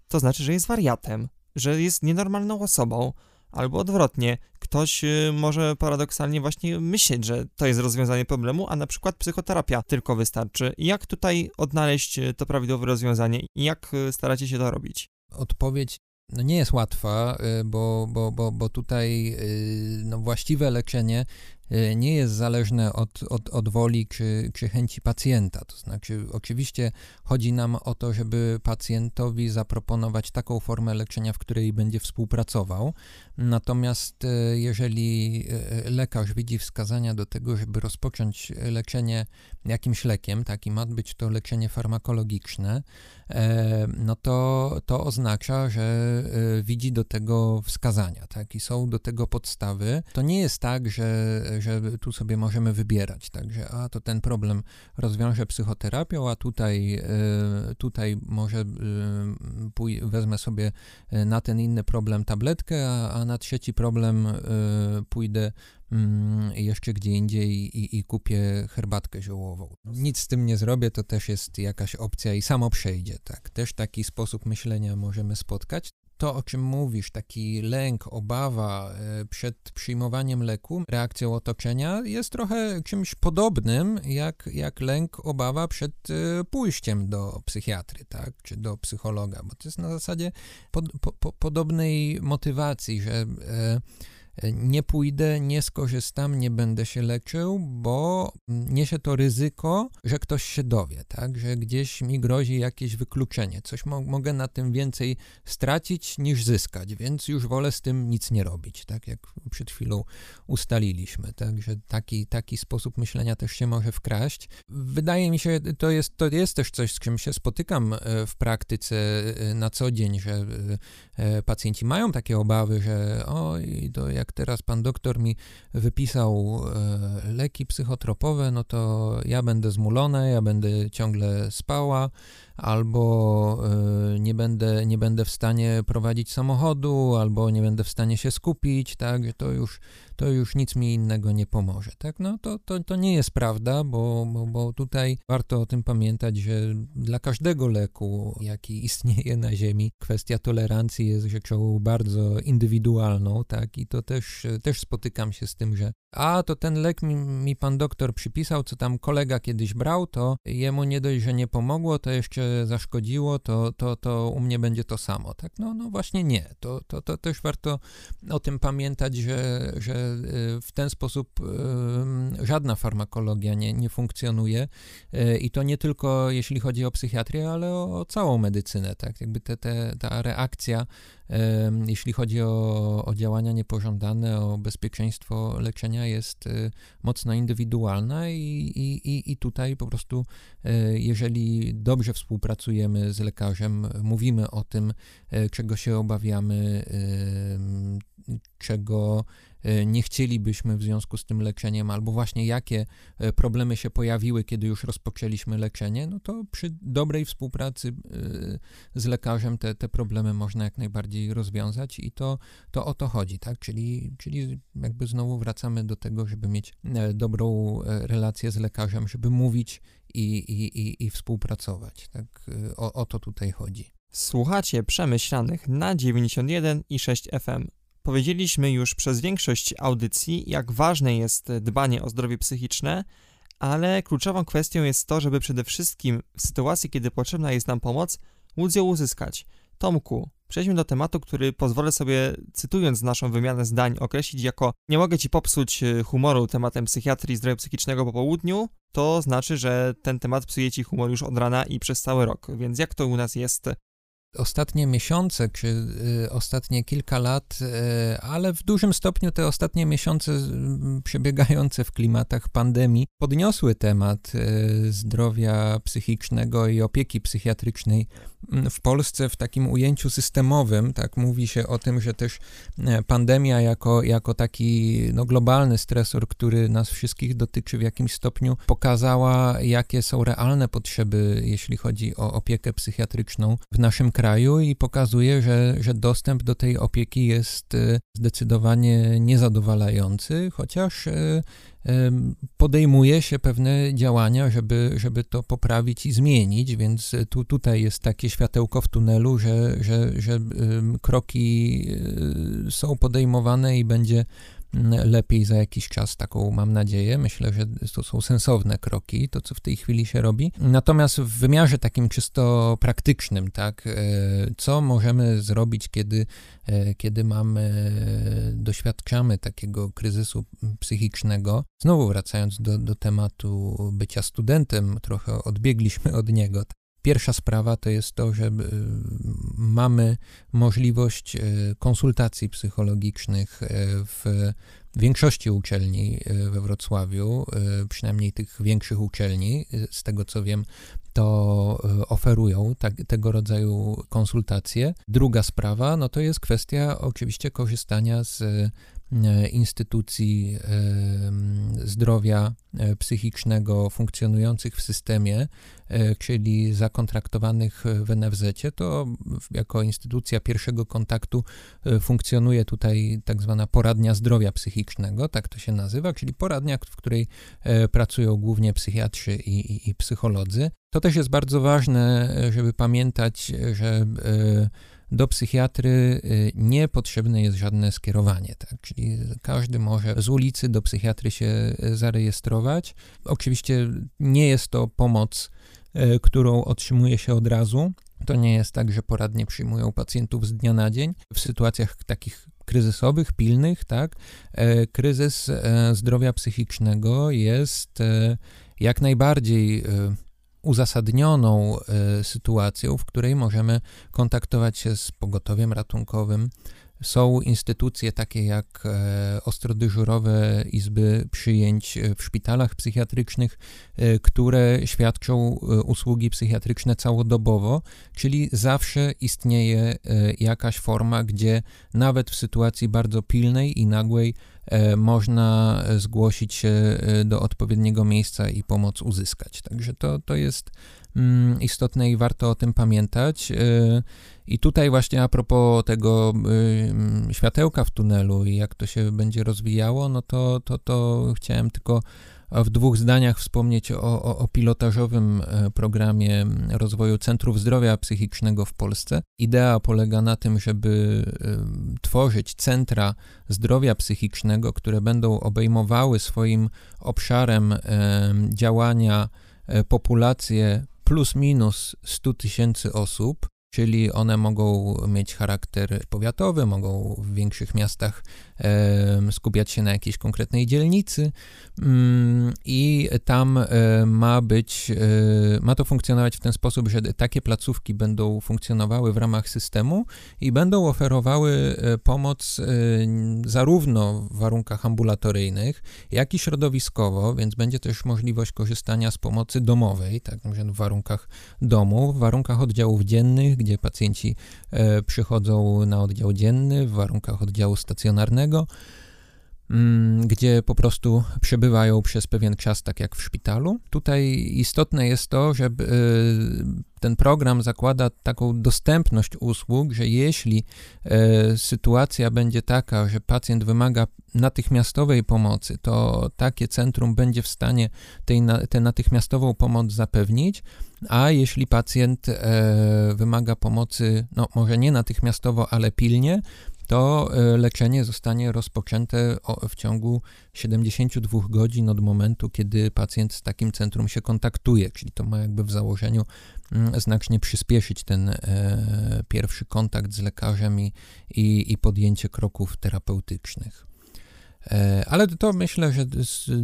to znaczy, że jest wariatem, że jest nienormalną osobą, albo odwrotnie, ktoś y, może paradoksalnie właśnie myśleć, że to jest rozwiązanie problemu, a na przykład psychoterapia tylko wystarczy. Jak tutaj odnaleźć y, to prawidłowe rozwiązanie i jak y, staracie się to robić? Odpowiedź no nie jest łatwa, bo, bo, bo, bo tutaj no właściwe leczenie nie jest zależne od, od, od woli czy, czy chęci pacjenta. To znaczy, oczywiście chodzi nam o to, żeby pacjentowi zaproponować taką formę leczenia, w której będzie współpracował. Natomiast y, jeżeli y, lekarz widzi wskazania do tego, żeby rozpocząć leczenie jakimś lekiem, taki ma być to leczenie farmakologiczne, no to, to oznacza, że widzi do tego wskazania, tak, i są do tego podstawy. To nie jest tak, że że tu sobie możemy wybierać, także a to ten problem rozwiążę psychoterapią, a tutaj, tutaj może pój- wezmę sobie na ten inny problem tabletkę, a, a na trzeci problem pójdę jeszcze gdzie indziej i, i, kupię herbatkę ziołową. Nic z tym nie zrobię, to też jest jakaś opcja i samo przejdzie, tak. Też taki sposób myślenia możemy spotkać to, o czym mówisz, taki lęk, obawa e, przed przyjmowaniem leku, reakcją otoczenia, jest trochę czymś podobnym jak, jak lęk, obawa przed e, pójściem do psychiatry, tak, czy do psychologa, bo to jest na zasadzie pod, po, po, podobnej motywacji, że e, nie pójdę, nie skorzystam, nie będę się leczył, bo niesie to ryzyko, że ktoś się dowie, tak, że gdzieś mi grozi jakieś wykluczenie, coś mo mogę na tym więcej stracić niż zyskać, więc już wolę z tym nic nie robić, tak? Jak przed chwilą ustaliliśmy, tak, że taki, taki sposób myślenia też się może wkraść. Wydaje mi się, to jest, to jest też coś, z czym się spotykam e, w praktyce e, na co dzień, że e, pacjenci mają takie obawy, że oj, to jak jak teraz pan doktor mi wypisał e, leki psychotropowe, no to ja będę zmulona, ja będę ciągle spała, albo e, nie będę, nie będę w stanie prowadzić samochodu, albo nie będę w stanie się skupić, tak, to już, to już nic mi innego nie pomoże, tak, no to, to, to nie jest prawda, bo, bo, bo tutaj warto o tym pamiętać, że dla każdego leku, jaki istnieje na ziemi, kwestia tolerancji jest rzeczą bardzo indywidualną, tak, i to też, też spotykam się z tym, że a to ten lek mi, mi, pan doktor przypisał, co tam kolega kiedyś brał, to jemu nie dość, że nie pomogło, to jeszcze zaszkodziło, to, to, to u mnie będzie to samo. Tak, no, no właśnie nie. To, to, to też warto o tym pamiętać, że, że y, w ten sposób żadna farmakologia nie, nie funkcjonuje y, i to nie tylko jeśli chodzi o psychiatrię, ale o, o całą medycynę. Tak, jakby te, te, ta reakcja jeśli chodzi o, o działania niepożądane, o bezpieczeństwo leczenia, jest y, mocno indywidualna i, i, i tutaj po prostu, y, jeżeli dobrze współpracujemy z lekarzem, mówimy o tym, y, czego się obawiamy, czego E, nie chcielibyśmy w związku z tym leczeniem, albo właśnie jakie e, problemy się pojawiły, kiedy już rozpoczęliśmy leczenie, no to przy dobrej współpracy e, z lekarzem te, te problemy można jak najbardziej rozwiązać i to, to o to chodzi, tak? Czyli, czyli jakby znowu wracamy do tego, żeby mieć dobrą relację z lekarzem, żeby mówić i, i, i, i współpracować, tak? O, o to tutaj chodzi. Słuchacie przemyślanych na 91 i 6 FM. Powiedzieliśmy już przez większość audycji, jak ważne jest dbanie o zdrowie psychiczne, ale kluczową kwestią jest to, żeby przede wszystkim w sytuacji, kiedy potrzebna jest nam pomoc, móc ją uzyskać. Tomku, przejdźmy do tematu, który pozwolę sobie, cytując naszą wymianę zdań, określić jako nie mogę ci popsuć e, humoru tematem psychiatrii i zdrowia psychicznego po południu, to znaczy, że ten temat psuje ci humor już od rana i przez cały rok. Więc jak to u nas jest ostatnie miesiące, czy y, ostatnie kilka lat, y, ale w dużym stopniu te ostatnie miesiące przebiegające w klimatach pandemii podniosły temat y, zdrowia psychicznego i opieki psychiatrycznej w Polsce w takim ujęciu systemowym. Tak mówi się o tym, że też e, pandemia jako, jako taki no, globalny stresor, który nas wszystkich dotyczy w jakimś stopniu, pokazała, jakie są realne potrzeby, jeśli chodzi o opiekę psychiatryczną w naszym kraju i pokazuje, że, że dostęp do tej opieki jest e, zdecydowanie niezadowalający, chociaż e, podejmuje się pewne działania, żeby, żeby to poprawić i zmienić, więc tu, tutaj jest takie światełko w tunelu, że, że, że kroki e, są podejmowane i będzie lepiej za jakiś czas, taką mam nadzieję. Myślę, że to są sensowne kroki, to co w tej chwili się robi. Natomiast w wymiarze takim czysto praktycznym, tak, e, co możemy zrobić, kiedy, e, kiedy mamy, doświadczamy takiego kryzysu psychicznego. Znowu wracając do, do tematu bycia studentem, trochę odbiegliśmy od niego. Pierwsza sprawa to jest to, że y, mamy możliwość y, konsultacji psychologicznych y, w większości uczelni we Wrocławiu, przynajmniej tych większych uczelni, z tego co wiem, to oferują tak, tego rodzaju konsultacje. Druga sprawa, no to jest kwestia oczywiście korzystania z instytucji zdrowia psychicznego funkcjonujących w systemie, czyli zakontraktowanych w NFZ, to jako instytucja pierwszego kontaktu funkcjonuje tutaj tak zwana poradnia zdrowia psychicznego, tak to się nazywa, czyli poradnia, w której pracują głównie psychiatrzy i, i, i psycholodzy. To też jest bardzo ważne, żeby pamiętać, że do psychiatry y, nie potrzebne jest żadne skierowanie, tak? czyli każdy może z ulicy do psychiatry się y, zarejestrować. Oczywiście nie jest to pomoc, y, którą otrzymuje się od razu. To nie jest tak, że poradnie przyjmują pacjentów z dnia na dzień. W sytuacjach takich kryzysowych, pilnych, tak, kryzys zdrowia psychicznego jest jak najbardziej uzasadnioną e, sytuacją, w której możemy kontaktować się z pogotowiem ratunkowym. Są instytucje takie jak e, ostrodyżurowe izby przyjęć w szpitalach psychiatrycznych, e, które świadczą usługi psychiatryczne całodobowo, czyli zawsze istnieje jakaś forma, gdzie nawet w sytuacji bardzo pilnej i nagłej E, można zgłosić się e, do odpowiedniego miejsca i pomoc uzyskać. Także to, to jest mm, istotne i warto o tym pamiętać. E, I tutaj właśnie a propos tego światełka w tunelu i jak to się będzie rozwijało, no to, to, to chciałem tylko w dwóch zdaniach wspomnieć o, o, o, pilotażowym e, programie rozwoju centrów zdrowia psychicznego w Polsce. Idea polega na tym, żeby e, tworzyć centra zdrowia psychicznego, które będą obejmowały swoim obszarem e, działania populację plus minus 100 tysięcy osób, czyli one mogą mieć charakter powiatowy, mogą w większych miastach skupiać się na jakiejś konkretnej dzielnicy mm, i tam ma być, ma to funkcjonować w ten sposób, że takie placówki będą funkcjonowały w ramach systemu i będą oferowały e, pomoc e, zarówno w warunkach ambulatoryjnych, jak i środowiskowo, więc będzie też możliwość korzystania z pomocy domowej, tak w warunkach domu, w warunkach oddziałów dziennych, gdzie pacjenci e, przychodzą na oddział dzienny, w warunkach oddziału stacjonarnego, Mm, gdzie po prostu przebywają przez pewien czas, tak jak w szpitalu. Tutaj istotne jest to, że y, ten program zakłada taką dostępność usług, że jeśli y, sytuacja będzie taka, że pacjent wymaga natychmiastowej pomocy, to takie centrum będzie w stanie tej, tę natychmiastową pomoc zapewnić, a jeśli pacjent e, wymaga pomocy, no może nie natychmiastowo, ale pilnie, to e, leczenie zostanie rozpoczęte w ciągu 72 godzin od momentu, kiedy pacjent z takim centrum się kontaktuje, czyli to ma jakby w założeniu mm, znacznie przyspieszyć ten e, pierwszy kontakt z lekarzem i, i, i podjęcie kroków terapeutycznych. E, ale to myślę, że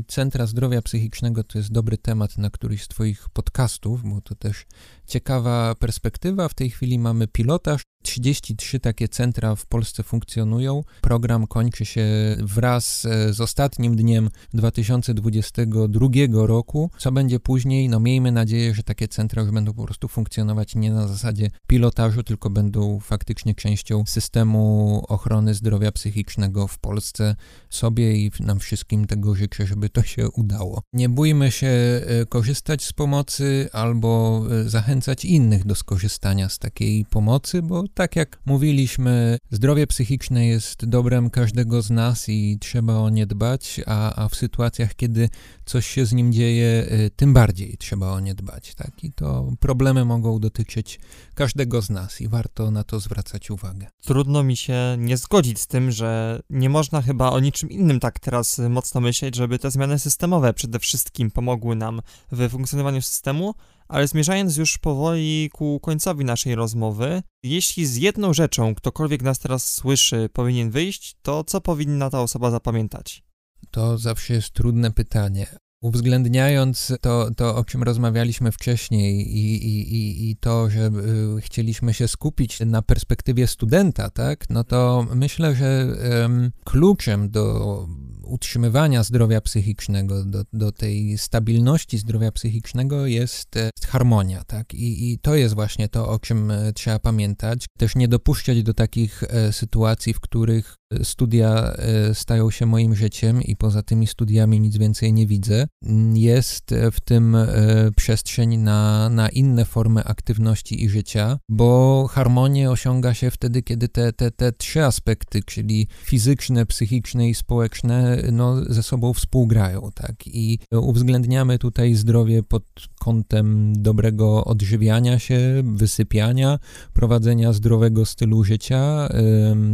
Centra Zdrowia Psychicznego to jest dobry temat na któryś z Twoich podcastów, bo to też ciekawa perspektywa. W tej chwili mamy pilotaż 33 takie centra w Polsce funkcjonują. Program kończy się wraz e, z ostatnim dniem 2022 roku. Co będzie później? No miejmy nadzieję, że takie centra już będą po prostu funkcjonować nie na zasadzie pilotażu, tylko będą faktycznie częścią systemu ochrony zdrowia psychicznego w Polsce. Sobie i nam wszystkim tego życzę, żeby to się udało. Nie bójmy się e, korzystać z pomocy albo e, zachęcać innych do skorzystania z takiej pomocy, bo tak jak mówiliśmy, zdrowie psychiczne jest dobrem każdego z nas i trzeba o nie dbać, a, a w sytuacjach, kiedy coś się z nim dzieje, y, tym bardziej trzeba o nie dbać. Tak? I to problemy mogą dotyczyć każdego z nas i warto na to zwracać uwagę. Trudno mi się nie zgodzić z tym, że nie można chyba o niczym innym tak teraz mocno myśleć, żeby te zmiany systemowe przede wszystkim pomogły nam w funkcjonowaniu systemu, ale zmierzając już powoli ku końcowi naszej rozmowy, jeśli z jedną rzeczą ktokolwiek nas teraz słyszy powinien wyjść, to co powinna ta osoba zapamiętać? To zawsze jest trudne pytanie. Uwzględniając to, to o czym rozmawialiśmy wcześniej i, i, i to, że y, chcieliśmy się skupić na perspektywie studenta, tak, no to myślę, że kluczem do utrzymywania zdrowia psychicznego, do, do tej stabilności zdrowia psychicznego jest, jest harmonia, tak? I, I to jest właśnie to, o czym e, trzeba pamiętać. Też nie dopuszczać do takich e, sytuacji, w których studia e, stają się moim życiem i poza tymi studiami nic więcej nie widzę, jest w tym e, przestrzeń na, na inne formy aktywności i życia, bo harmonię osiąga się wtedy, kiedy te, te, te trzy aspekty, czyli fizyczne, psychiczne i społeczne, no, ze sobą współgrają, tak? I uwzględniamy tutaj zdrowie pod kątem dobrego odżywiania się, wysypiania, prowadzenia zdrowego stylu życia,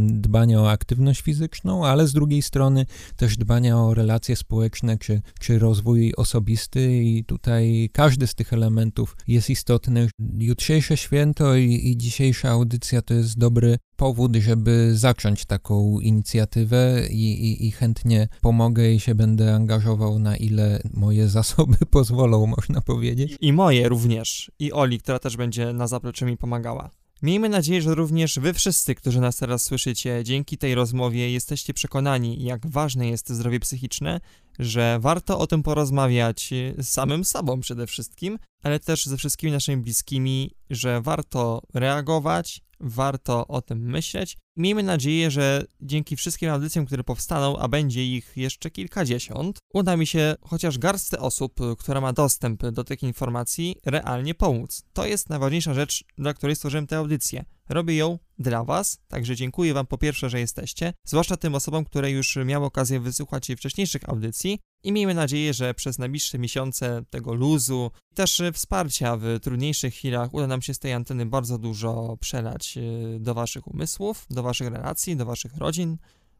dbania o aktywność fizyczną, ale z drugiej strony też dbania o relacje społeczne czy, czy rozwój osobisty i tutaj każdy z tych elementów jest istotny. Jutrzejsze święto i, i dzisiejsza audycja to jest dobry powód, żeby zacząć taką inicjatywę i, i, i, chętnie pomogę i się będę angażował na ile moje zasoby pozwolą, można powiedzieć. I moje również. I Oli, która też będzie na zapleczu mi pomagała. Miejmy nadzieję, że również wy wszyscy, którzy nas teraz słyszycie, dzięki tej rozmowie jesteście przekonani, jak ważne jest zdrowie psychiczne, że warto o tym porozmawiać z samym sobą przede wszystkim, ale też ze wszystkimi naszymi bliskimi, że warto reagować, warto o tym myśleć. Miejmy nadzieję, że dzięki wszystkim audycjom, które powstaną, a będzie ich jeszcze kilkadziesiąt, uda mi się chociaż garstce osób, która ma dostęp do tych informacji, realnie pomóc. To jest najważniejsza rzecz, dla której stworzyłem tę audycję. Robię ją dla Was, także dziękuję Wam po pierwsze, że jesteście, zwłaszcza tym osobom, które już miały okazję wysłuchać wcześniejszych audycji i miejmy nadzieję, że przez najbliższe miesiące tego luzu i też wsparcia w trudniejszych chwilach uda nam się z tej anteny bardzo dużo przelać y, do Waszych umysłów, do Waszych relacji, do Waszych rodzin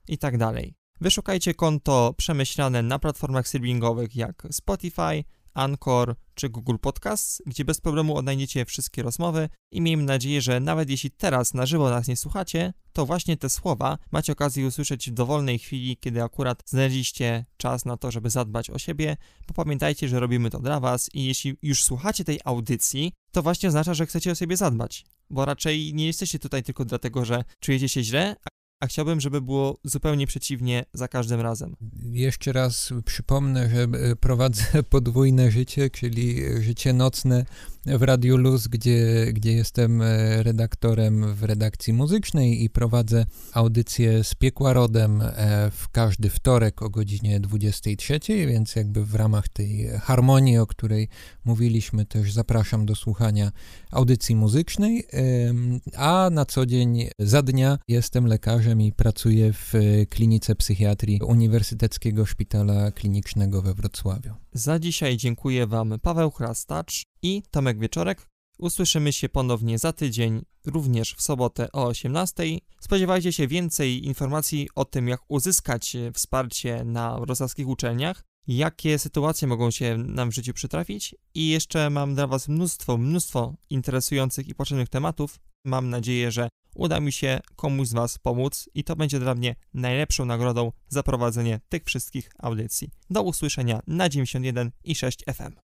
i tak dalej. Wyszukajcie konto przemyślane na platformach streamingowych jak Spotify, Anchor czy Google Podcasts, gdzie bez problemu odnajdziecie wszystkie rozmowy i miejmy nadzieję, że nawet jeśli teraz na żywo nas nie słuchacie, to właśnie te słowa macie okazję usłyszeć w dowolnej chwili, kiedy akurat znaleźliście czas na to, żeby zadbać o siebie, bo pamiętajcie, że robimy to dla was i jeśli już słuchacie tej audycji, to właśnie oznacza, że chcecie o siebie zadbać, bo raczej nie jesteście tutaj tylko dlatego, że czujecie się źle, a chciałbym, żeby było zupełnie przeciwnie za każdym razem. Jeszcze raz przypomnę, że e, prowadzę podwójne życie, czyli życie nocne w Radiu Luz, gdzie, gdzie jestem e, redaktorem w redakcji muzycznej i prowadzę audycję z Piekła Rodem e, w każdy wtorek o godzinie 23, więc jakby w ramach tej harmonii, o której mówiliśmy, też zapraszam do słuchania audycji muzycznej, a na co dzień za dnia jestem lekarzem i pracuję w klinice psychiatrii Uniwersyteckiego Szpitala Klinicznego we Wrocławiu. Za dzisiaj dziękuję Wam Paweł Chrastacz i Tomek Wieczorek. Usłyszymy się ponownie za tydzień, również w sobotę o 18. Spodziewajcie się więcej informacji o tym, jak uzyskać wsparcie na wrocławskich uczelniach, jakie sytuacje mogą się nam w życiu przytrafić i jeszcze mam dla Was mnóstwo, mnóstwo interesujących i potrzebnych tematów. Mam nadzieję, że uda mi się komuś z Was pomóc i to będzie dla mnie najlepszą nagrodą za prowadzenie tych wszystkich audycji. Do usłyszenia na 91 i 6 FM.